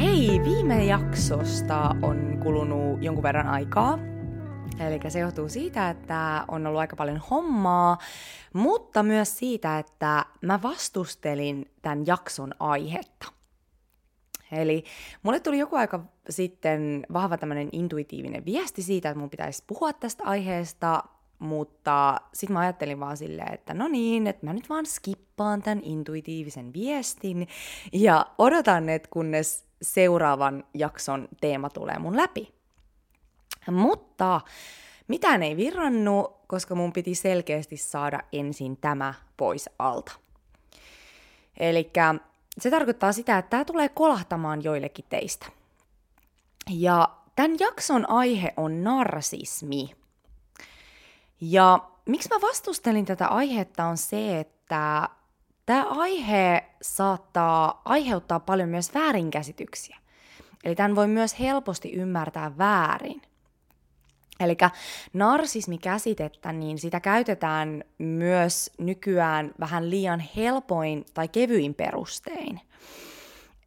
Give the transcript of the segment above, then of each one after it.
Hei, viime jaksosta on kulunut jonkun verran aikaa. Eli se johtuu siitä, että on ollut aika paljon hommaa, mutta myös siitä, että mä vastustelin tämän jakson aihetta. Eli mulle tuli joku aika sitten vahva tämmöinen intuitiivinen viesti siitä, että mun pitäisi puhua tästä aiheesta, mutta sitten mä ajattelin vaan silleen, että no niin, että mä nyt vaan skippaan tämän intuitiivisen viestin ja odotan, että kunnes seuraavan jakson teema tulee mun läpi. Mutta mitään ei virrannut, koska mun piti selkeästi saada ensin tämä pois alta. Eli se tarkoittaa sitä, että tämä tulee kolahtamaan joillekin teistä. Ja tämän jakson aihe on narsismi. Ja miksi mä vastustelin tätä aihetta on se, että tämä aihe saattaa aiheuttaa paljon myös väärinkäsityksiä. Eli tämän voi myös helposti ymmärtää väärin. Eli narsismikäsitettä, niin sitä käytetään myös nykyään vähän liian helpoin tai kevyin perustein.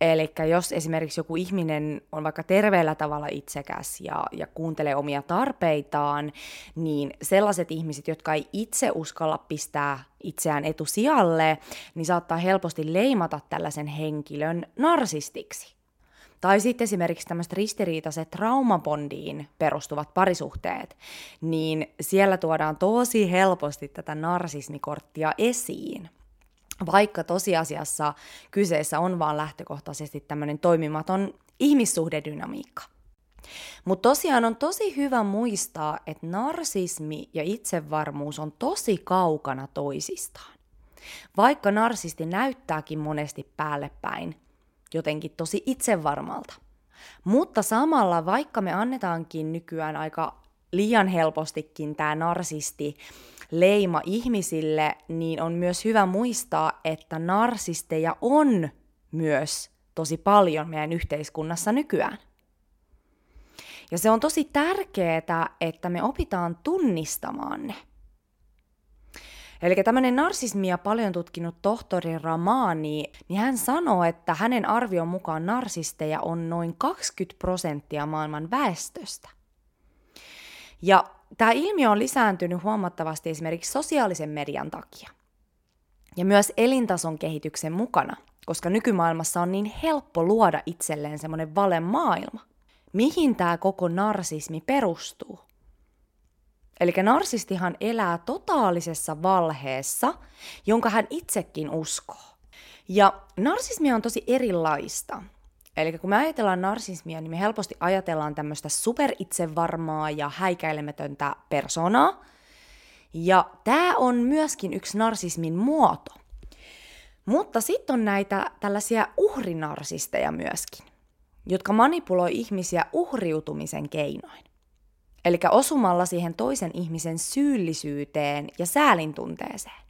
Eli jos esimerkiksi joku ihminen on vaikka terveellä tavalla itsekäs ja, ja kuuntelee omia tarpeitaan, niin sellaiset ihmiset, jotka ei itse uskalla pistää itseään etusijalle, niin saattaa helposti leimata tällaisen henkilön narsistiksi. Tai sitten esimerkiksi tämmöiset ristiriitaiset traumapondiin perustuvat parisuhteet, niin siellä tuodaan tosi helposti tätä narsismikorttia esiin vaikka tosiasiassa kyseessä on vaan lähtökohtaisesti tämmöinen toimimaton ihmissuhdedynamiikka. Mutta tosiaan on tosi hyvä muistaa, että narsismi ja itsevarmuus on tosi kaukana toisistaan. Vaikka narsisti näyttääkin monesti päälle päin, jotenkin tosi itsevarmalta. Mutta samalla, vaikka me annetaankin nykyään aika liian helpostikin tämä narsisti leima ihmisille, niin on myös hyvä muistaa, että narsisteja on myös tosi paljon meidän yhteiskunnassa nykyään. Ja se on tosi tärkeää, että me opitaan tunnistamaan ne. Eli tämmöinen narsismia paljon tutkinut tohtori Ramani, niin hän sanoo, että hänen arvion mukaan narsisteja on noin 20 prosenttia maailman väestöstä. Ja tämä ilmiö on lisääntynyt huomattavasti esimerkiksi sosiaalisen median takia. Ja myös elintason kehityksen mukana, koska nykymaailmassa on niin helppo luoda itselleen semmoinen maailma. Mihin tämä koko narsismi perustuu? Eli narsistihan elää totaalisessa valheessa, jonka hän itsekin uskoo. Ja narsismi on tosi erilaista. Eli kun me ajatellaan narsismia, niin me helposti ajatellaan tämmöistä superitsevarmaa ja häikäilemätöntä persoonaa. Ja tämä on myöskin yksi narsismin muoto. Mutta sitten on näitä tällaisia uhrinarsisteja myöskin, jotka manipuloi ihmisiä uhriutumisen keinoin. Eli osumalla siihen toisen ihmisen syyllisyyteen ja säälintunteeseen.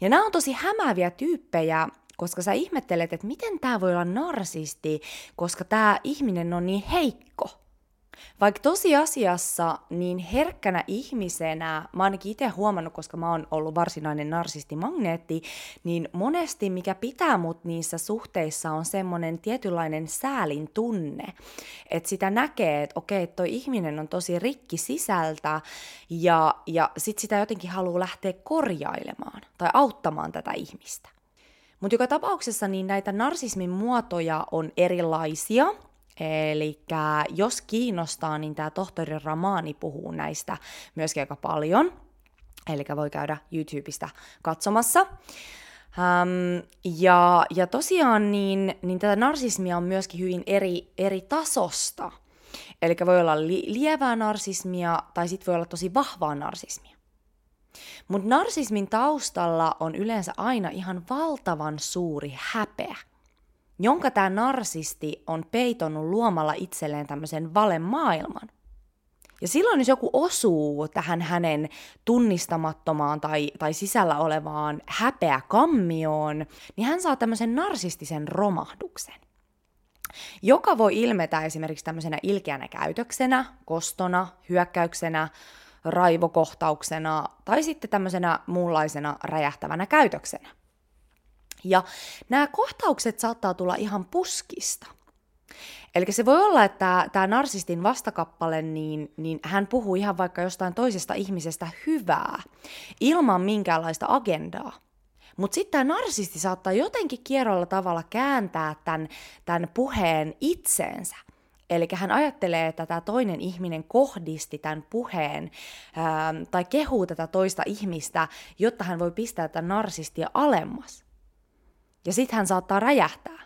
Ja nämä on tosi hämääviä tyyppejä, koska sä ihmettelet, että miten tämä voi olla narsisti, koska tämä ihminen on niin heikko. Vaikka tosiasiassa niin herkkänä ihmisenä, mä ainakin itse huomannut, koska mä oon ollut varsinainen narsistimagneetti, niin monesti mikä pitää mut niissä suhteissa on semmoinen tietynlainen säälin tunne. Että sitä näkee, että okei, toi ihminen on tosi rikki sisältä ja, ja sit sitä jotenkin haluaa lähteä korjailemaan tai auttamaan tätä ihmistä. Mutta joka tapauksessa niin näitä narsismin muotoja on erilaisia, Eli jos kiinnostaa, niin tämä tohtori Ramani puhuu näistä myöskin aika paljon. Eli voi käydä YouTubesta katsomassa. Um, ja, ja tosiaan niin, niin tätä narsismia on myöskin hyvin eri, eri tasosta. Eli voi olla li- lievää narsismia tai sitten voi olla tosi vahvaa narsismia. Mutta narsismin taustalla on yleensä aina ihan valtavan suuri häpeä, jonka tämä narsisti on peitonut luomalla itselleen tämmöisen valemaailman. Ja silloin, jos joku osuu tähän hänen tunnistamattomaan tai, tai sisällä olevaan häpeäkammioon, niin hän saa tämmöisen narsistisen romahduksen joka voi ilmetä esimerkiksi tämmöisenä ilkeänä käytöksenä, kostona, hyökkäyksenä, raivokohtauksena tai sitten tämmöisenä muunlaisena räjähtävänä käytöksenä. Ja nämä kohtaukset saattaa tulla ihan puskista. Eli se voi olla, että tämä narsistin vastakappale, niin, niin hän puhuu ihan vaikka jostain toisesta ihmisestä hyvää, ilman minkäänlaista agendaa. Mutta sitten tämä narsisti saattaa jotenkin kierrolla tavalla kääntää tämän, puheen itseensä. Eli hän ajattelee, että tämä toinen ihminen kohdisti tämän puheen ää, tai kehuu tätä toista ihmistä, jotta hän voi pistää tämän narsistia alemmas. Ja sitten hän saattaa räjähtää.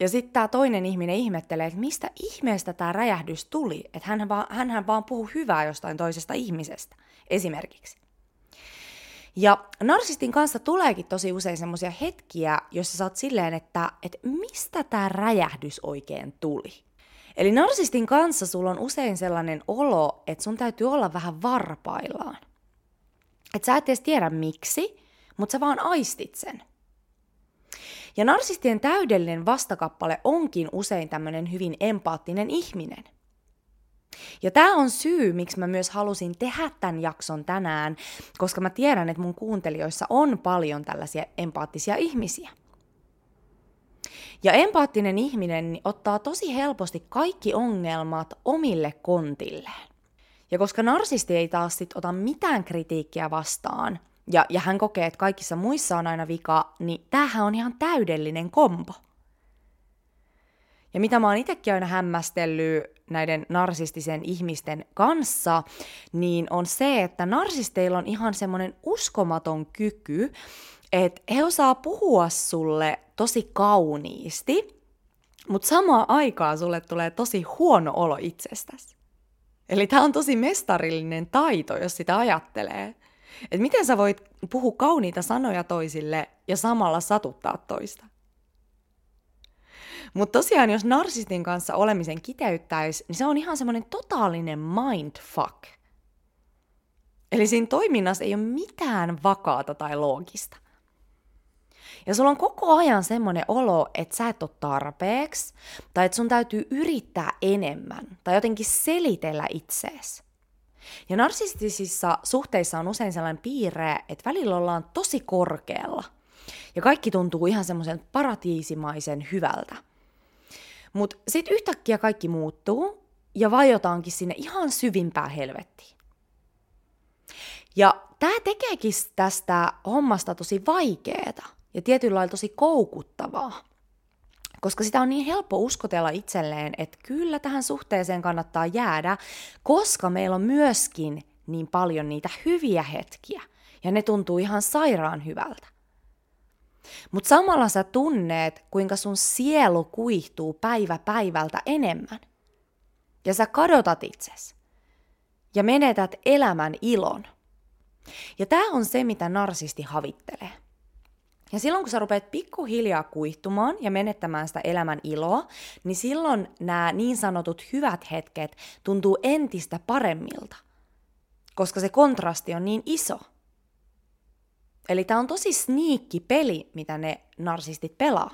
Ja sitten tämä toinen ihminen ihmettelee, että mistä ihmeestä tämä räjähdys tuli. Että hän vaan, hänhän vaan puhuu hyvää jostain toisesta ihmisestä, esimerkiksi. Ja narsistin kanssa tuleekin tosi usein semmoisia hetkiä, joissa sä oot silleen, että, että mistä tämä räjähdys oikein tuli. Eli narsistin kanssa sulla on usein sellainen olo, että sun täytyy olla vähän varpaillaan. Että sä et edes tiedä miksi, mutta sä vaan aistit sen. Ja narsistien täydellinen vastakappale onkin usein tämmöinen hyvin empaattinen ihminen. Ja tämä on syy, miksi mä myös halusin tehdä tämän jakson tänään, koska mä tiedän, että mun kuuntelijoissa on paljon tällaisia empaattisia ihmisiä. Ja empaattinen ihminen ottaa tosi helposti kaikki ongelmat omille kontilleen. Ja koska narsisti ei taas sit ota mitään kritiikkiä vastaan, ja, ja hän kokee, että kaikissa muissa on aina vika, niin tämähän on ihan täydellinen kombo. Ja mitä mä oon itsekin aina hämmästellyt näiden narsistisen ihmisten kanssa, niin on se, että narsisteilla on ihan semmoinen uskomaton kyky, että he osaa puhua sulle tosi kauniisti, mutta samaan aikaan sulle tulee tosi huono olo itsestäsi. Eli tämä on tosi mestarillinen taito, jos sitä ajattelee. Että miten sä voit puhua kauniita sanoja toisille ja samalla satuttaa toista. Mutta tosiaan, jos narsistin kanssa olemisen kiteyttäisi, niin se on ihan semmoinen totaalinen mindfuck. Eli siinä toiminnassa ei ole mitään vakaata tai loogista. Ja sulla on koko ajan semmoinen olo, että sä et ole tarpeeksi, tai että sun täytyy yrittää enemmän, tai jotenkin selitellä itseesi. Ja narsistisissa suhteissa on usein sellainen piirre, että välillä ollaan tosi korkealla. Ja kaikki tuntuu ihan semmoisen paratiisimaisen hyvältä. Mutta sitten yhtäkkiä kaikki muuttuu ja vajotaankin sinne ihan syvimpään helvettiin. Ja tämä tekeekin tästä hommasta tosi vaikeeta ja tietyllä lailla tosi koukuttavaa. Koska sitä on niin helppo uskotella itselleen, että kyllä tähän suhteeseen kannattaa jäädä, koska meillä on myöskin niin paljon niitä hyviä hetkiä. Ja ne tuntuu ihan sairaan hyvältä. Mutta samalla sä tunneet, kuinka sun sielu kuihtuu päivä päivältä enemmän. Ja sä kadotat itses. Ja menetät elämän ilon. Ja tämä on se, mitä narsisti havittelee. Ja silloin kun sä rupeat pikkuhiljaa kuihtumaan ja menettämään sitä elämän iloa, niin silloin nämä niin sanotut hyvät hetket tuntuu entistä paremmilta, koska se kontrasti on niin iso. Eli tämä on tosi sniikki peli, mitä ne narsistit pelaa.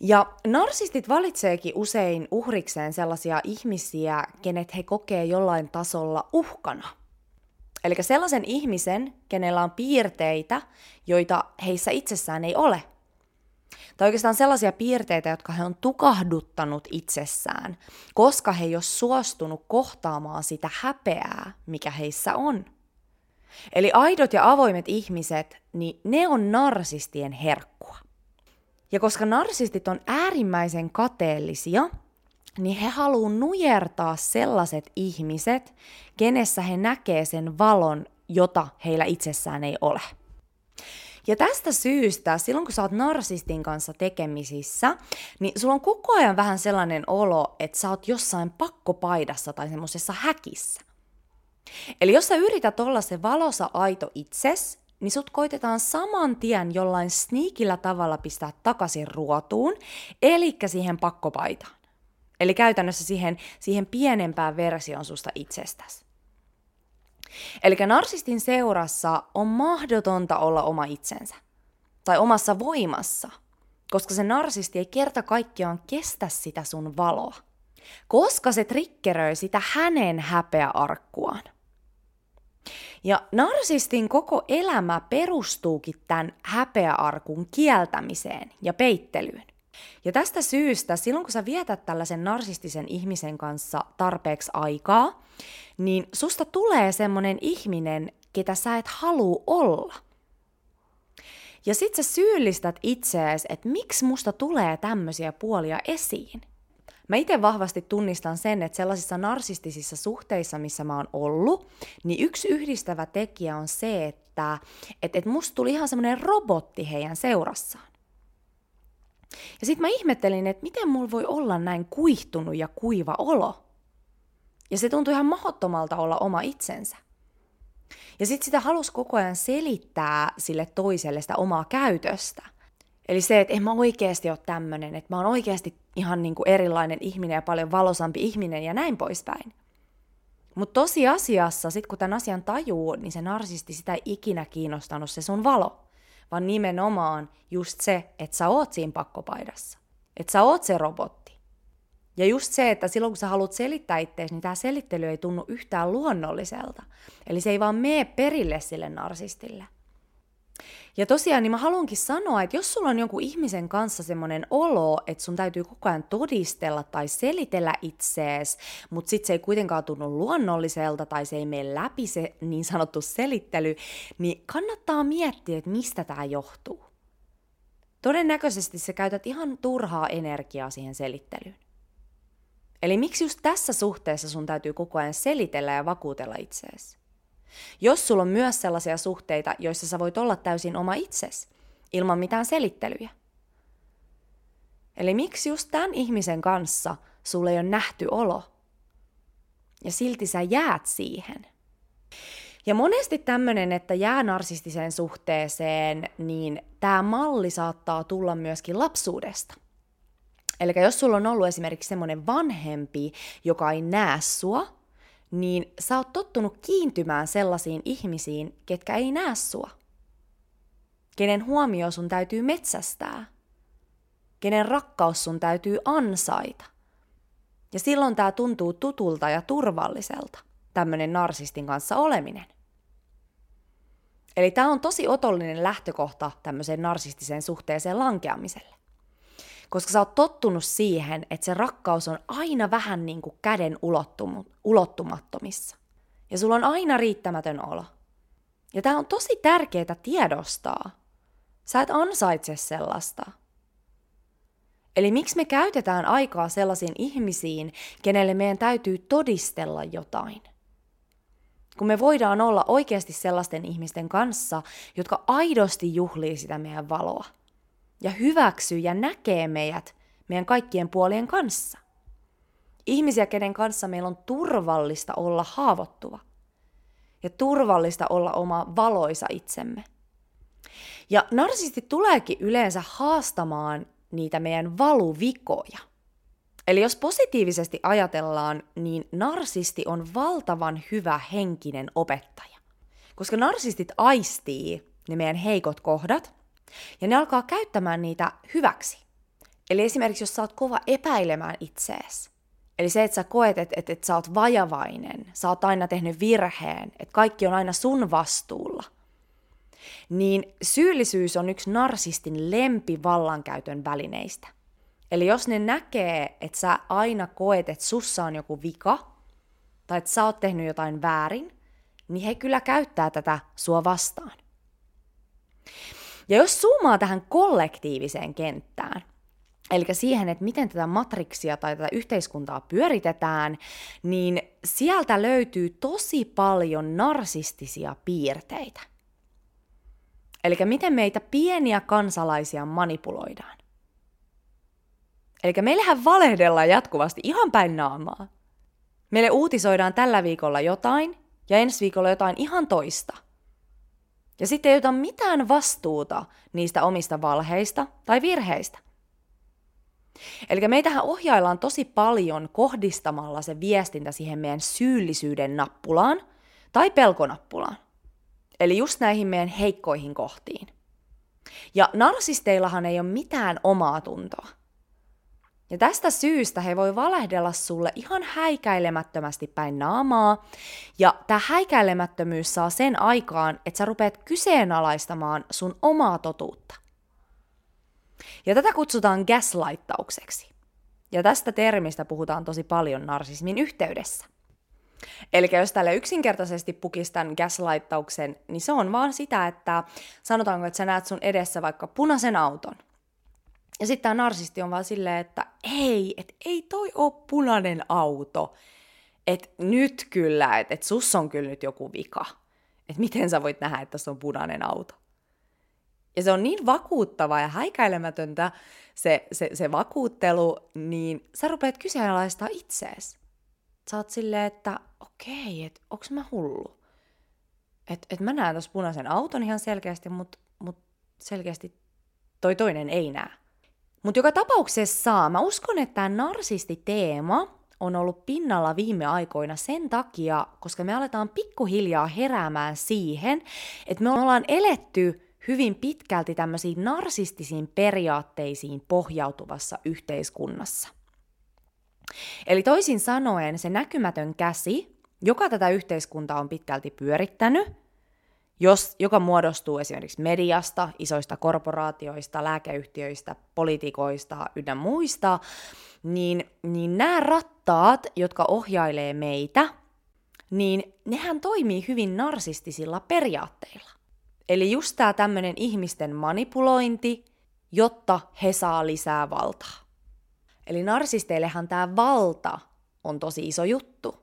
Ja narsistit valitseekin usein uhrikseen sellaisia ihmisiä, kenet he kokee jollain tasolla uhkana – Eli sellaisen ihmisen, kenellä on piirteitä, joita heissä itsessään ei ole. Tai oikeastaan sellaisia piirteitä, jotka he on tukahduttanut itsessään, koska he ei ole suostunut kohtaamaan sitä häpeää, mikä heissä on. Eli aidot ja avoimet ihmiset, niin ne on narsistien herkkua. Ja koska narsistit on äärimmäisen kateellisia, niin he haluaa nujertaa sellaiset ihmiset, kenessä he näkee sen valon, jota heillä itsessään ei ole. Ja tästä syystä, silloin kun sä oot narsistin kanssa tekemisissä, niin sulla on koko ajan vähän sellainen olo, että sä oot jossain pakkopaidassa tai semmoisessa häkissä. Eli jos sä yrität olla se valosa aito itses, niin sut koitetaan saman tien jollain sneakillä tavalla pistää takaisin ruotuun, eli siihen pakkopaitaan. Eli käytännössä siihen, siihen pienempään versioon susta itsestäsi. Eli narsistin seurassa on mahdotonta olla oma itsensä. Tai omassa voimassa. Koska se narsisti ei kerta kaikkiaan kestä sitä sun valoa. Koska se triggeröi sitä hänen häpeäarkkuaan. Ja narsistin koko elämä perustuukin tämän häpeäarkun kieltämiseen ja peittelyyn. Ja tästä syystä, silloin kun sä vietät tällaisen narsistisen ihmisen kanssa tarpeeksi aikaa, niin susta tulee semmonen ihminen, ketä sä et halua olla. Ja sit sä syyllistät itseäsi, että miksi musta tulee tämmöisiä puolia esiin. Mä itse vahvasti tunnistan sen, että sellaisissa narsistisissa suhteissa, missä mä oon ollut, niin yksi yhdistävä tekijä on se, että et, et musta tuli ihan semmoinen robotti heidän seurassaan. Ja sitten mä ihmettelin, että miten mulla voi olla näin kuihtunut ja kuiva olo. Ja se tuntui ihan mahdottomalta olla oma itsensä. Ja sitten sitä halusi koko ajan selittää sille toiselle sitä omaa käytöstä. Eli se, että en mä oikeasti ole tämmöinen, että mä oon oikeasti ihan niin kuin erilainen ihminen ja paljon valosampi ihminen ja näin poispäin. Mutta tosiasiassa, sit kun tämän asian tajuu, niin se narsisti sitä ei ikinä kiinnostanut se sun valo, vaan nimenomaan just se, että sä oot siinä pakkopaidassa. Että sä oot se robotti. Ja just se, että silloin kun sä haluat selittää itseäsi, niin tämä selittely ei tunnu yhtään luonnolliselta. Eli se ei vaan mene perille sille narsistille. Ja tosiaan niin mä haluankin sanoa, että jos sulla on jonkun ihmisen kanssa semmoinen olo, että sun täytyy koko ajan todistella tai selitellä itsees, mutta sit se ei kuitenkaan tunnu luonnolliselta tai se ei mene läpi se niin sanottu selittely, niin kannattaa miettiä, että mistä tämä johtuu. Todennäköisesti sä käytät ihan turhaa energiaa siihen selittelyyn. Eli miksi just tässä suhteessa sun täytyy koko ajan selitellä ja vakuutella itseesi? Jos sulla on myös sellaisia suhteita, joissa sä voit olla täysin oma itses, ilman mitään selittelyjä. Eli miksi just tämän ihmisen kanssa sulle ei ole nähty olo? Ja silti sä jäät siihen. Ja monesti tämmöinen, että jää narsistiseen suhteeseen, niin tämä malli saattaa tulla myöskin lapsuudesta. Eli jos sulla on ollut esimerkiksi semmoinen vanhempi, joka ei näe sua, niin sä oot tottunut kiintymään sellaisiin ihmisiin, ketkä ei näe sua. Kenen huomio sun täytyy metsästää. Kenen rakkaus sun täytyy ansaita. Ja silloin tämä tuntuu tutulta ja turvalliselta, tämmöinen narsistin kanssa oleminen. Eli tämä on tosi otollinen lähtökohta tämmöiseen narsistiseen suhteeseen lankeamiselle koska sä oot tottunut siihen, että se rakkaus on aina vähän niin kuin käden ulottumattomissa. Ja sulla on aina riittämätön olo. Ja tämä on tosi tärkeää tiedostaa. Sä et ansaitse sellaista. Eli miksi me käytetään aikaa sellaisiin ihmisiin, kenelle meidän täytyy todistella jotain? Kun me voidaan olla oikeasti sellaisten ihmisten kanssa, jotka aidosti juhlii sitä meidän valoa – ja hyväksyy ja näkee meidät meidän kaikkien puolien kanssa. Ihmisiä, kenen kanssa meillä on turvallista olla haavoittuva ja turvallista olla oma valoisa itsemme. Ja narsisti tuleekin yleensä haastamaan niitä meidän valuvikoja. Eli jos positiivisesti ajatellaan, niin narsisti on valtavan hyvä henkinen opettaja. Koska narsistit aistii ne meidän heikot kohdat ja ne alkaa käyttämään niitä hyväksi. Eli esimerkiksi jos sä oot kova epäilemään itseesi, eli se, että sä koet, että, että, että sä oot vajavainen, sä oot aina tehnyt virheen, että kaikki on aina sun vastuulla, niin syyllisyys on yksi narsistin lempivallankäytön välineistä. Eli jos ne näkee, että sä aina koet, että sussa on joku vika, tai että sä oot tehnyt jotain väärin, niin he kyllä käyttää tätä sua vastaan. Ja jos zoomaa tähän kollektiiviseen kenttään, eli siihen, että miten tätä matriksia tai tätä yhteiskuntaa pyöritetään, niin sieltä löytyy tosi paljon narsistisia piirteitä. Eli miten meitä pieniä kansalaisia manipuloidaan. Eli meillähän valehdellaan jatkuvasti ihan päin naamaa. Meille uutisoidaan tällä viikolla jotain ja ensi viikolla jotain ihan toista – ja sitten ei ota mitään vastuuta niistä omista valheista tai virheistä. Eli meitähän ohjaillaan tosi paljon kohdistamalla se viestintä siihen meidän syyllisyyden nappulaan tai pelkonappulaan. Eli just näihin meidän heikkoihin kohtiin. Ja narsisteillahan ei ole mitään omaa tuntoa. Ja tästä syystä he voi valehdella sulle ihan häikäilemättömästi päin naamaa, ja tämä häikäilemättömyys saa sen aikaan, että sä rupeat kyseenalaistamaan sun omaa totuutta. Ja tätä kutsutaan gaslightaukseksi. Ja tästä termistä puhutaan tosi paljon narsismin yhteydessä. Eli jos tälle yksinkertaisesti pukistan gaslightauksen, niin se on vaan sitä, että sanotaanko, että sä näet sun edessä vaikka punaisen auton. Ja sitten tämä narsisti on vaan silleen, että ei, et ei toi oo punainen auto. Että nyt kyllä, että et sus on kyllä nyt joku vika. Että miten sä voit nähdä, että se on punainen auto. Ja se on niin vakuuttava ja häikäilemätöntä se, se, se vakuuttelu, niin sä rupeat kyseenalaistaa itseesi. Sä oot silleen, että okei, että onks mä hullu? Että et mä näen tuossa punaisen auton ihan selkeästi, mutta mut selkeästi toi toinen ei näe. Mutta joka tapauksessa mä uskon, että tämä narsistiteema on ollut pinnalla viime aikoina sen takia, koska me aletaan pikkuhiljaa heräämään siihen, että me ollaan eletty hyvin pitkälti tämmöisiin narsistisiin periaatteisiin pohjautuvassa yhteiskunnassa. Eli toisin sanoen se näkymätön käsi, joka tätä yhteiskuntaa on pitkälti pyörittänyt, jos, joka muodostuu esimerkiksi mediasta, isoista korporaatioista, lääkeyhtiöistä, politikoista ynnä muista, niin, niin nämä rattaat, jotka ohjailee meitä, niin nehän toimii hyvin narsistisilla periaatteilla. Eli just tämä tämmöinen ihmisten manipulointi, jotta he saa lisää valtaa. Eli narsisteillehan tämä valta on tosi iso juttu.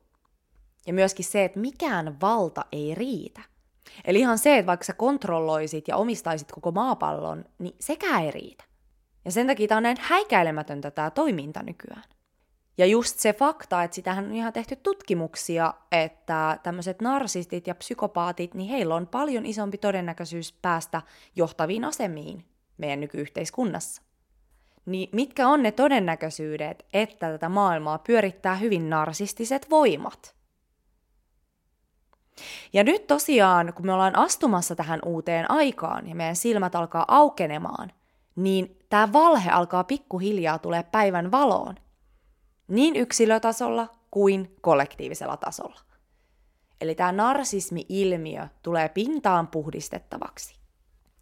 Ja myöskin se, että mikään valta ei riitä. Eli ihan se, että vaikka sä kontrolloisit ja omistaisit koko maapallon, niin sekään ei riitä. Ja sen takia tämä on näin häikäilemätöntä tämä toiminta nykyään. Ja just se fakta, että sitähän on ihan tehty tutkimuksia, että tämmöiset narsistit ja psykopaatit, niin heillä on paljon isompi todennäköisyys päästä johtaviin asemiin meidän nykyyhteiskunnassa. Niin mitkä on ne todennäköisyydet, että tätä maailmaa pyörittää hyvin narsistiset voimat? Ja nyt tosiaan, kun me ollaan astumassa tähän uuteen aikaan ja meidän silmät alkaa aukenemaan, niin tämä valhe alkaa pikkuhiljaa tulee päivän valoon – niin yksilötasolla kuin kollektiivisella tasolla. Eli tämä narsismi-ilmiö tulee pintaan puhdistettavaksi.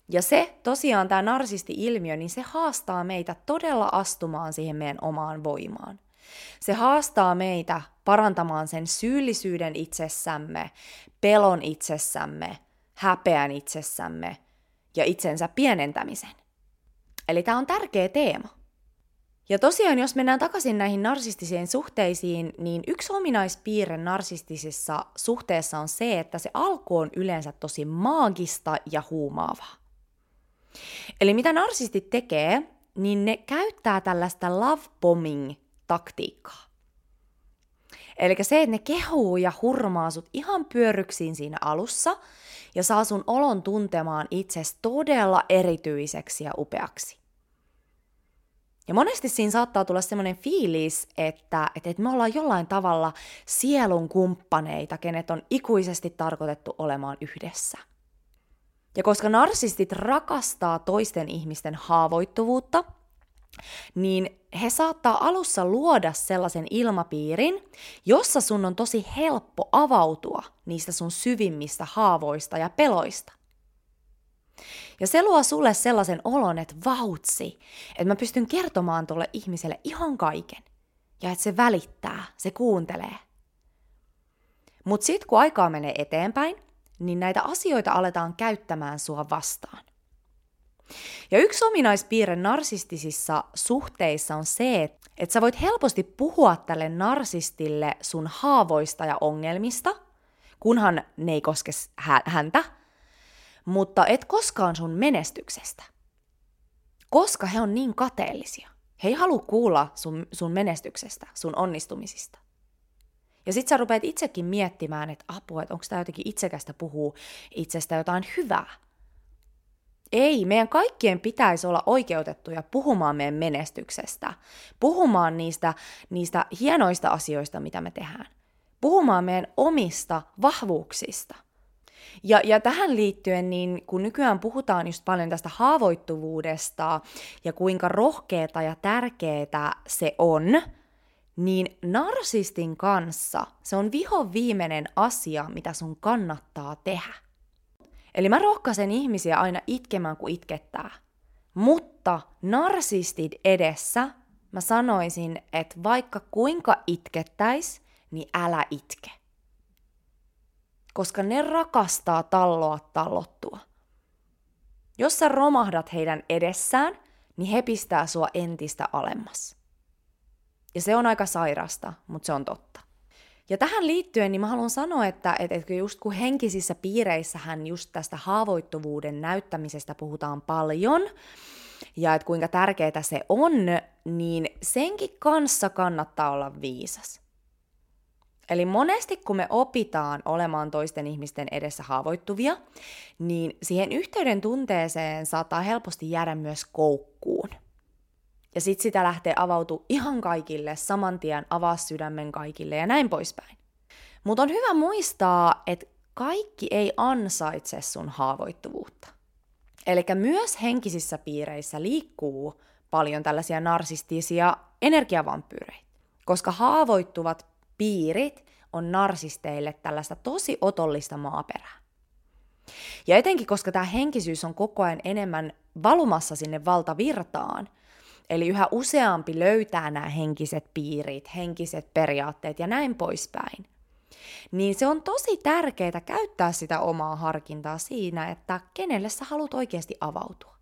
Ja se, tosiaan tämä narsisti-ilmiö, niin se haastaa meitä todella astumaan siihen meidän omaan voimaan. Se haastaa meitä parantamaan sen syyllisyyden itsessämme, pelon itsessämme, häpeän itsessämme ja itsensä pienentämisen. Eli tämä on tärkeä teema. Ja tosiaan, jos mennään takaisin näihin narsistisiin suhteisiin, niin yksi ominaispiirre narsistisessa suhteessa on se, että se alku on yleensä tosi maagista ja huumaavaa. Eli mitä narsistit tekee, niin ne käyttää tällaista love bombing-taktiikkaa. Eli se, että ne kehuu ja hurmaa sut ihan pyörryksiin siinä alussa ja saa sun olon tuntemaan itses todella erityiseksi ja upeaksi. Ja monesti siinä saattaa tulla semmoinen fiilis, että, että, että me ollaan jollain tavalla sielun kumppaneita, kenet on ikuisesti tarkoitettu olemaan yhdessä. Ja koska narsistit rakastaa toisten ihmisten haavoittuvuutta, niin he saattaa alussa luoda sellaisen ilmapiirin, jossa sun on tosi helppo avautua niistä sun syvimmistä haavoista ja peloista. Ja se luo sulle sellaisen olon, että vautsi, että mä pystyn kertomaan tuolle ihmiselle ihan kaiken. Ja että se välittää, se kuuntelee. Mutta sitten kun aikaa menee eteenpäin, niin näitä asioita aletaan käyttämään sua vastaan. Ja yksi ominaispiirre narsistisissa suhteissa on se, että sä voit helposti puhua tälle narsistille sun haavoista ja ongelmista, kunhan ne ei koske häntä, mutta et koskaan sun menestyksestä. Koska he on niin kateellisia. He ei halua kuulla sun, sun menestyksestä, sun onnistumisista. Ja sit sä rupeat itsekin miettimään, että apua, että onko tämä jotenkin itsekästä puhua itsestä jotain hyvää. Ei, meidän kaikkien pitäisi olla oikeutettuja puhumaan meidän menestyksestä, puhumaan niistä, niistä hienoista asioista, mitä me tehdään, puhumaan meidän omista vahvuuksista – Ja, ja tähän liittyen, niin kun nykyään puhutaan just paljon tästä haavoittuvuudesta ja kuinka rohkeeta ja tärkeää se on, niin narsistin kanssa se on viho viimeinen asia, mitä sun kannattaa tehdä. Eli mä rohkaisen ihmisiä aina itkemään, kun itkettää. Mutta narsistit edessä mä sanoisin, että vaikka kuinka itkettäis, niin älä itke. Koska ne rakastaa talloa tallottua. Jos sä romahdat heidän edessään, niin he pistää sua entistä alemmas. Ja se on aika sairasta, mutta se on totta. Ja tähän liittyen niin mä haluan sanoa, että, että just kun henkisissä piireissähän just tästä haavoittuvuuden näyttämisestä puhutaan paljon, ja että kuinka tärkeää se on, niin senkin kanssa kannattaa olla viisas. Eli monesti kun me opitaan olemaan toisten ihmisten edessä haavoittuvia, niin siihen yhteyden tunteeseen saattaa helposti jäädä myös koukkuun – ja sit sitä lähtee avautu ihan kaikille, saman tien avaa sydämen kaikille ja näin poispäin. Mutta on hyvä muistaa, että kaikki ei ansaitse sun haavoittuvuutta. Eli myös henkisissä piireissä liikkuu paljon tällaisia narsistisia energiavampyyreitä, koska haavoittuvat piirit on narsisteille tällaista tosi otollista maaperää. Ja etenkin, koska tämä henkisyys on koko ajan enemmän valumassa sinne valtavirtaan, Eli yhä useampi löytää nämä henkiset piirit, henkiset periaatteet ja näin poispäin. Niin se on tosi tärkeää käyttää sitä omaa harkintaa siinä, että kenelle sä haluat oikeasti avautua.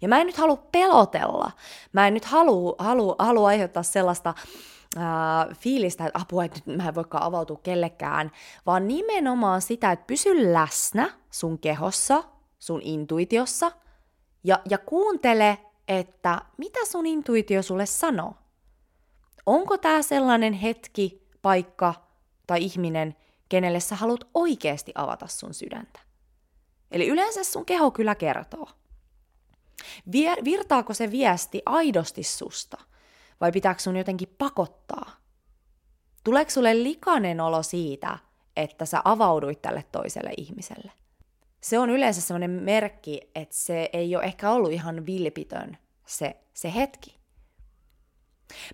Ja mä en nyt halua pelotella, mä en nyt halua, halua, halua aiheuttaa sellaista äh, fiilistä, että apua, että nyt mä en voikaan avautua kellekään, vaan nimenomaan sitä, että pysy läsnä sun kehossa, sun intuitiossa, ja, ja kuuntele että mitä sun intuitio sulle sanoo. Onko tämä sellainen hetki, paikka tai ihminen, kenelle sä haluat oikeasti avata sun sydäntä? Eli yleensä sun keho kyllä kertoo. Virtaako se viesti aidosti susta? Vai pitääkö sun jotenkin pakottaa? Tuleeko sulle likainen olo siitä, että sä avauduit tälle toiselle ihmiselle? Se on yleensä sellainen merkki, että se ei ole ehkä ollut ihan vilpitön se, se hetki.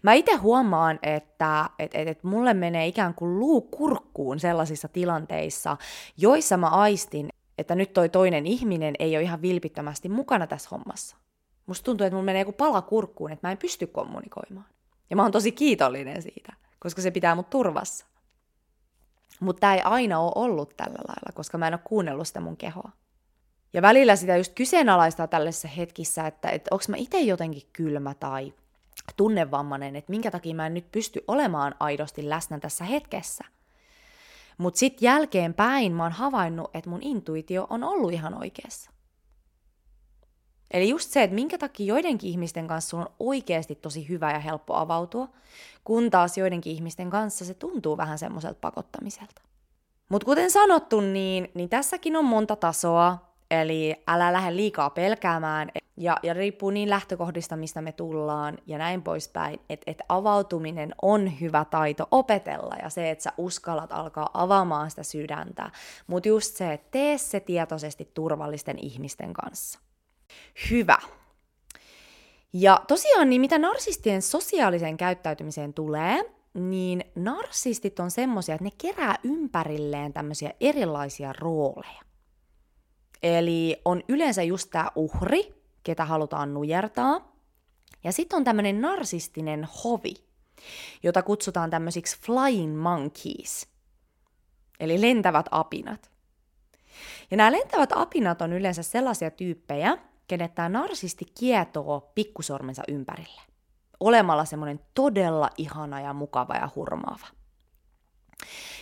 Mä itse huomaan, että et, et, et mulle menee ikään kuin luu kurkkuun sellaisissa tilanteissa, joissa mä aistin, että nyt toi toinen ihminen ei ole ihan vilpittömästi mukana tässä hommassa. Musta tuntuu, että mulla menee joku pala kurkkuun, että mä en pysty kommunikoimaan. Ja mä oon tosi kiitollinen siitä, koska se pitää mut turvassa. Mutta tämä ei aina ole ollut tällä lailla, koska mä en ole kuunnellut sitä mun kehoa. Ja välillä sitä just kyseenalaistaa tällaisessa hetkissä, että, että onko mä itse jotenkin kylmä tai tunnevammainen, että minkä takia mä en nyt pysty olemaan aidosti läsnä tässä hetkessä. Mutta sitten jälkeenpäin mä oon havainnut, että mun intuitio on ollut ihan oikeassa. Eli just se, että minkä takia joidenkin ihmisten kanssa on oikeasti tosi hyvä ja helppo avautua, kun taas joidenkin ihmisten kanssa se tuntuu vähän semmoiselta pakottamiselta. Mutta kuten sanottu, niin, niin tässäkin on monta tasoa, eli älä lähde liikaa pelkäämään, ja, ja riippuu niin lähtökohdista, mistä me tullaan, ja näin poispäin, että et avautuminen on hyvä taito opetella, ja se, että sä uskallat alkaa avaamaan sitä sydäntä, mutta just se, että tee se tietoisesti turvallisten ihmisten kanssa. Hyvä. Ja tosiaan, niin mitä narsistien sosiaaliseen käyttäytymiseen tulee, niin narsistit on semmoisia, että ne kerää ympärilleen tämmöisiä erilaisia rooleja. Eli on yleensä just tämä uhri, ketä halutaan nujertaa. Ja sitten on tämmöinen narsistinen hovi, jota kutsutaan tämmöisiksi flying monkeys, eli lentävät apinat. Ja nämä lentävät apinat on yleensä sellaisia tyyppejä, kenet tämä narsisti kietoo pikkusormensa ympärille. Olemalla semmoinen todella ihana ja mukava ja hurmaava.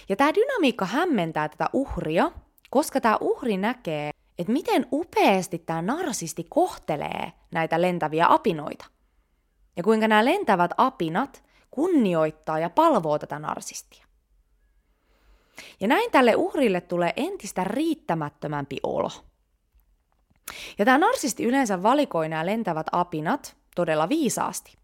Ja tämä dynamiikka hämmentää tätä uhria, koska tämä uhri näkee, että miten upeasti tämä narsisti kohtelee näitä lentäviä apinoita. Ja kuinka nämä lentävät apinat kunnioittaa ja palvoo tätä narsistia. Ja näin tälle uhrille tulee entistä riittämättömämpi olo. Ja tämä narsisti yleensä valikoi nämä lentävät apinat todella viisaasti.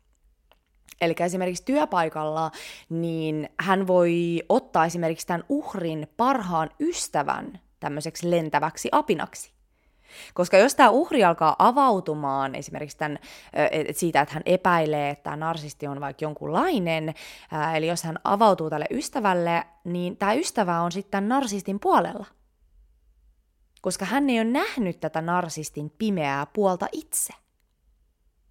Eli esimerkiksi työpaikalla, niin hän voi ottaa esimerkiksi tämän uhrin parhaan ystävän tämmöiseksi lentäväksi apinaksi. Koska jos tämä uhri alkaa avautumaan esimerkiksi tämän, siitä, että hän epäilee, että tämä narsisti on vaikka jonkunlainen, eli jos hän avautuu tälle ystävälle, niin tämä ystävä on sitten narsistin puolella. Koska hän ei ole nähnyt tätä narsistin pimeää puolta itse.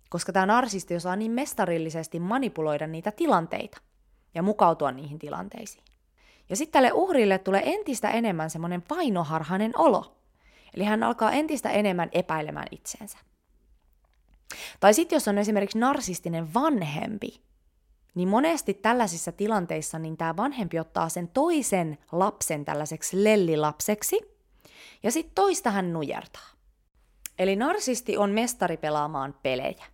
Koska tämä narsisti osaa niin mestarillisesti manipuloida niitä tilanteita ja mukautua niihin tilanteisiin. Ja sitten tälle uhrille tulee entistä enemmän semmoinen painoharhainen olo – Eli hän alkaa entistä enemmän epäilemään itseensä. Tai sitten jos on esimerkiksi narsistinen vanhempi, niin monesti tällaisissa tilanteissa niin tämä vanhempi ottaa sen toisen lapsen tällaiseksi lellilapseksi, ja sitten toista hän nujertaa. Eli narsisti on mestari pelaamaan pelejä.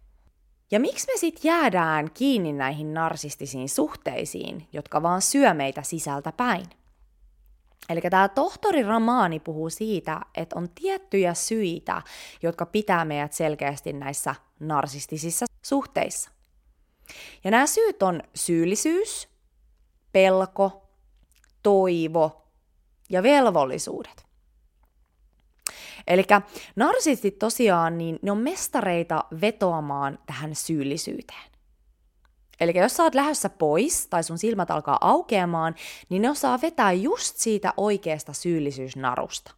Ja miksi me sitten jäädään kiinni näihin narsistisiin suhteisiin, jotka vaan syö meitä sisältä päin? Eli tämä tohtori Ramaani puhuu siitä, että on tiettyjä syitä, jotka pitää meidät selkeästi näissä narsistisissa suhteissa. Ja nämä syyt on syyllisyys, pelko, toivo ja velvollisuudet. Eli narsistit tosiaan, niin ne on mestareita vetoamaan tähän syyllisyyteen. Eli jos sä oot lähdössä pois tai sun silmät alkaa aukeamaan, niin ne osaa vetää just siitä oikeasta syyllisyysnarusta.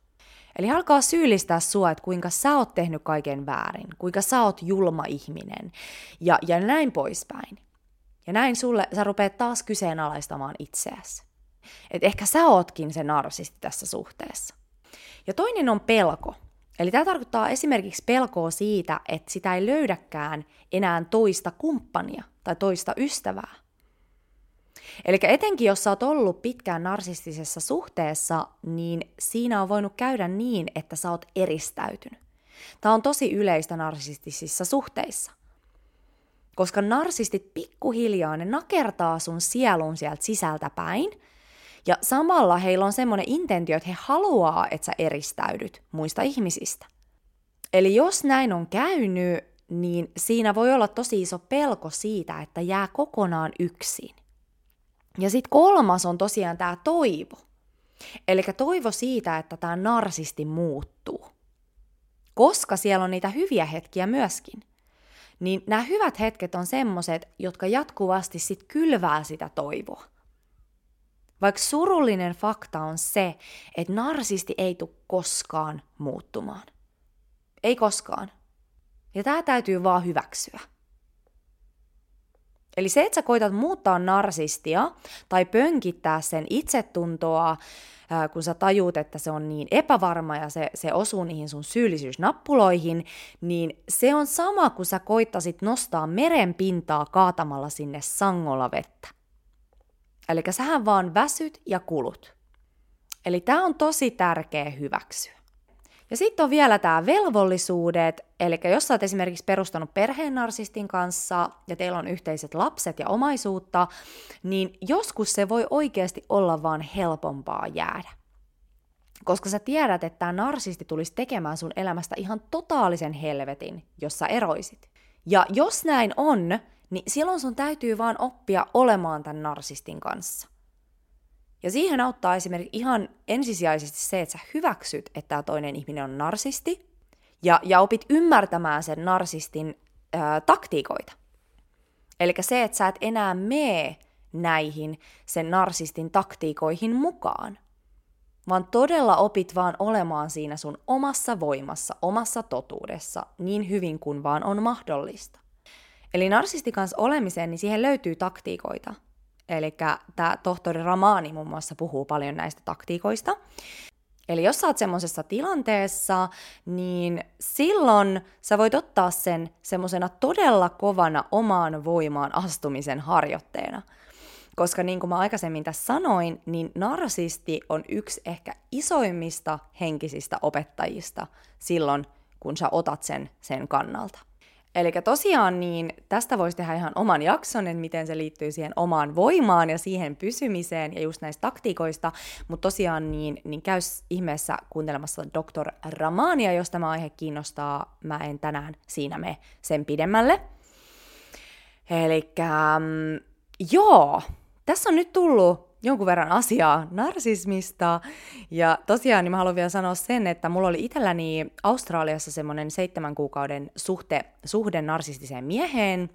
Eli alkaa syyllistää sua, että kuinka sä oot tehnyt kaiken väärin, kuinka sä oot julma ihminen ja, ja näin poispäin. Ja näin sulle sä rupeat taas kyseenalaistamaan itseäsi. Että ehkä sä ootkin se narsisti tässä suhteessa. Ja toinen on pelko. Eli tämä tarkoittaa esimerkiksi pelkoa siitä, että sitä ei löydäkään enää toista kumppania tai toista ystävää. Eli etenkin jos sä oot ollut pitkään narsistisessa suhteessa, niin siinä on voinut käydä niin, että sä oot eristäytynyt. Tämä on tosi yleistä narsistisissa suhteissa. Koska narsistit pikkuhiljaa ne nakertaa sun sielun sieltä sisältä päin – ja samalla heillä on semmoinen intentio, että he haluaa, että sä eristäydyt muista ihmisistä. Eli jos näin on käynyt, niin siinä voi olla tosi iso pelko siitä, että jää kokonaan yksin. Ja sitten kolmas on tosiaan tämä toivo. Eli toivo siitä, että tämä narsisti muuttuu. Koska siellä on niitä hyviä hetkiä myöskin. Niin nämä hyvät hetket on semmoset, jotka jatkuvasti sit kylvää sitä toivoa. Vaikka surullinen fakta on se, että narsisti ei tule koskaan muuttumaan. Ei koskaan. Ja tämä täytyy vaan hyväksyä. Eli se, että sä koitat muuttaa narsistia tai pönkittää sen itsetuntoa, kun sä tajuut, että se on niin epävarma ja se, se osuu niihin sun syyllisyysnappuloihin, niin se on sama kuin sä koittasit nostaa meren pintaa kaatamalla sinne sangolla vettä. Eli sähän vaan väsyt ja kulut. Eli tämä on tosi tärkeä hyväksyä. Ja sitten on vielä tämä velvollisuudet, eli jos sä oot esimerkiksi perustanut perheen narsistin kanssa ja teillä on yhteiset lapset ja omaisuutta, niin joskus se voi oikeasti olla vaan helpompaa jäädä. Koska sä tiedät, että tämä narsisti tulisi tekemään sun elämästä ihan totaalisen helvetin, jos sä eroisit. Ja jos näin on, niin silloin sun täytyy vaan oppia olemaan tämän narsistin kanssa. Ja siihen auttaa esimerkiksi ihan ensisijaisesti se, että sä hyväksyt, että tämä toinen ihminen on narsisti, ja, ja opit ymmärtämään sen narsistin ää, taktiikoita. Eli se, että sä et enää mee näihin sen narsistin taktiikoihin mukaan, vaan todella opit vaan olemaan siinä sun omassa voimassa, omassa totuudessa, niin hyvin kuin vaan on mahdollista. Eli narsisti kanssa olemiseen, niin siihen löytyy taktiikoita. Eli tämä tohtori Ramani muun muassa puhuu paljon näistä taktiikoista. Eli jos sä oot semmoisessa tilanteessa, niin silloin sä voit ottaa sen semmoisena todella kovana omaan voimaan astumisen harjoitteena. Koska niin kuin mä aikaisemmin tässä sanoin, niin narsisti on yksi ehkä isoimmista henkisistä opettajista silloin, kun sä otat sen sen kannalta. Eli tosiaan niin tästä voisi tehdä ihan oman jakson, että miten se liittyy siihen omaan voimaan ja siihen pysymiseen ja just näistä taktiikoista, mutta tosiaan niin, niin käy ihmeessä kuuntelemassa Dr. Ramania, jos tämä aihe kiinnostaa. Mä en tänään siinä me sen pidemmälle. Eli joo, tässä on nyt tullut jonkun verran asiaa narsismista. Ja tosiaan niin mä haluan vielä sanoa sen, että mulla oli itselläni Australiassa semmoinen seitsemän kuukauden suhte, suhde narsistiseen mieheen,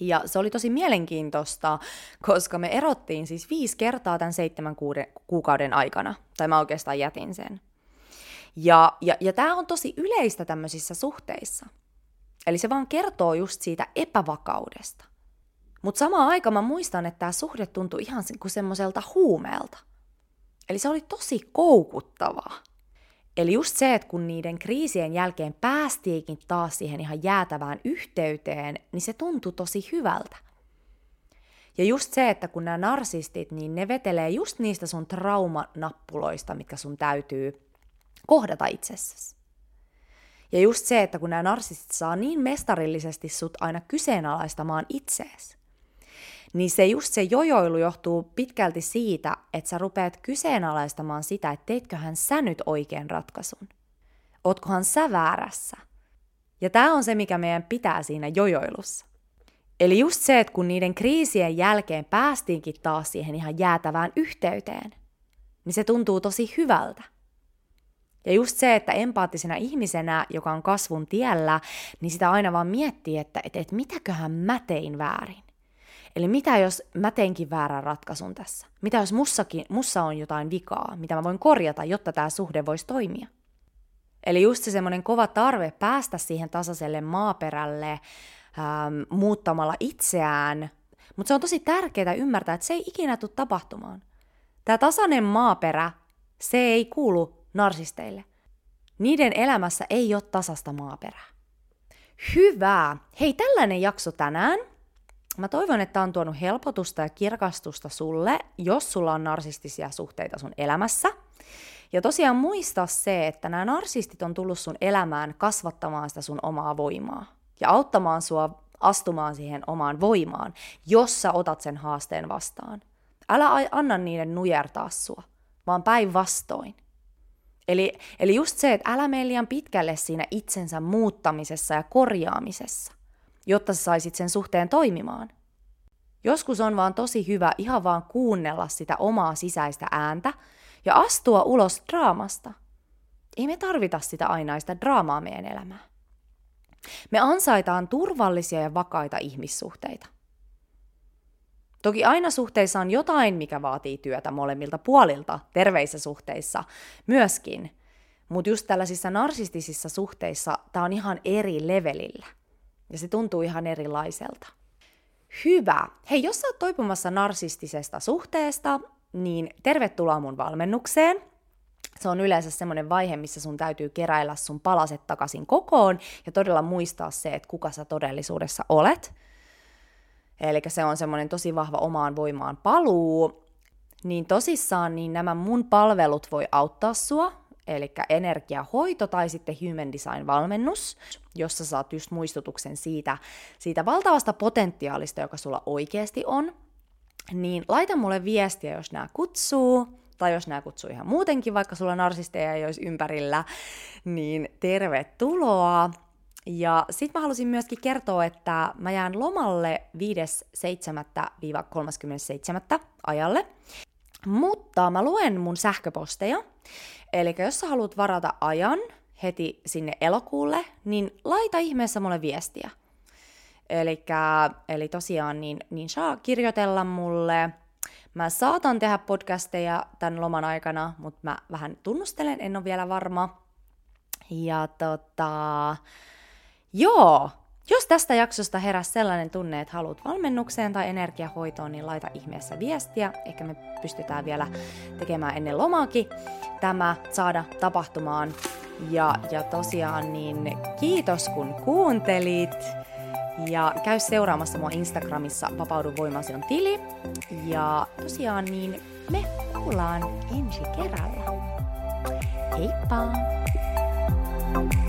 ja se oli tosi mielenkiintoista, koska me erottiin siis viisi kertaa tämän seitsemän kuukauden aikana, tai mä oikeastaan jätin sen. Ja, ja, ja tämä on tosi yleistä tämmöisissä suhteissa. Eli se vaan kertoo just siitä epävakaudesta. Mutta samaan aikaan mä muistan, että tämä suhde tuntui ihan kuin semmoiselta huumeelta. Eli se oli tosi koukuttavaa. Eli just se, että kun niiden kriisien jälkeen päästiinkin taas siihen ihan jäätävään yhteyteen, niin se tuntui tosi hyvältä. Ja just se, että kun nämä narsistit, niin ne vetelee just niistä sun traumanappuloista, mitkä sun täytyy kohdata itsessäsi. Ja just se, että kun nämä narsistit saa niin mestarillisesti sut aina kyseenalaistamaan itseesi, niin se just se jojoilu johtuu pitkälti siitä, että sä rupeat kyseenalaistamaan sitä, että teitköhän sä nyt oikein ratkaisun. Ootkohan sä väärässä? Ja tämä on se, mikä meidän pitää siinä jojoilussa. Eli just se, että kun niiden kriisien jälkeen päästiinkin taas siihen ihan jäätävään yhteyteen, niin se tuntuu tosi hyvältä. Ja just se, että empaattisena ihmisenä, joka on kasvun tiellä, niin sitä aina vaan miettii, että, että, että mitäköhän mä tein väärin. Eli mitä jos mä teinkin väärän ratkaisun tässä? Mitä jos mussakin, mussa on jotain vikaa, mitä mä voin korjata, jotta tämä suhde voisi toimia? Eli just se semmoinen kova tarve päästä siihen tasaiselle maaperälle ähm, muuttamalla itseään. Mutta se on tosi tärkeää ymmärtää, että se ei ikinä tule tapahtumaan. Tämä tasainen maaperä, se ei kuulu narsisteille. Niiden elämässä ei ole tasasta maaperää. Hyvä! Hei, tällainen jakso tänään. Mä toivon, että on tuonut helpotusta ja kirkastusta sulle, jos sulla on narsistisia suhteita sun elämässä. Ja tosiaan muista se, että nämä narsistit on tullut sun elämään kasvattamaan sitä sun omaa voimaa ja auttamaan sua astumaan siihen omaan voimaan, jos sä otat sen haasteen vastaan. Älä anna niiden nujertaa sua, vaan päinvastoin. Eli, eli just se, että älä mene liian pitkälle siinä itsensä muuttamisessa ja korjaamisessa jotta sä saisit sen suhteen toimimaan. Joskus on vaan tosi hyvä ihan vaan kuunnella sitä omaa sisäistä ääntä ja astua ulos draamasta. Ei me tarvita sitä ainaista draamaa meidän elämään. Me ansaitaan turvallisia ja vakaita ihmissuhteita. Toki aina suhteissa on jotain, mikä vaatii työtä molemmilta puolilta, terveissä suhteissa myöskin. Mutta just tällaisissa narsistisissa suhteissa tämä on ihan eri levelillä. Ja se tuntuu ihan erilaiselta. Hyvä. Hei, jos sä oot toipumassa narsistisesta suhteesta, niin tervetuloa mun valmennukseen. Se on yleensä semmoinen vaihe, missä sun täytyy keräillä sun palaset takaisin kokoon ja todella muistaa se, että kuka sä todellisuudessa olet. Eli se on semmoinen tosi vahva omaan voimaan paluu. Niin tosissaan niin nämä mun palvelut voi auttaa sua eli energiahoito tai sitten Human Design-valmennus, jossa saat just muistutuksen siitä, siitä valtavasta potentiaalista, joka sulla oikeasti on, niin laita mulle viestiä, jos nämä kutsuu, tai jos nämä kutsuu ihan muutenkin, vaikka sulla narsisteja ei olisi ympärillä, niin tervetuloa. Ja sitten mä halusin myöskin kertoa, että mä jään lomalle 5.7.-37. ajalle, mutta mä luen mun sähköposteja, Eli jos sä haluat varata ajan heti sinne elokuulle, niin laita ihmeessä mulle viestiä. Elikkä, eli tosiaan niin, niin saa kirjoitella mulle. Mä saatan tehdä podcasteja tämän loman aikana, mutta mä vähän tunnustelen, en ole vielä varma. Ja tota, joo, jos tästä jaksosta heräsi sellainen tunne, että haluat valmennukseen tai energiahoitoon, niin laita ihmeessä viestiä. Ehkä me pystytään vielä tekemään ennen lomaakin tämä saada tapahtumaan. Ja, ja tosiaan niin kiitos kun kuuntelit. Ja käy seuraamassa mua Instagramissa Vapaudu voimasi on tili. Ja tosiaan niin me kuullaan ensi kerralla. Heippa! thank you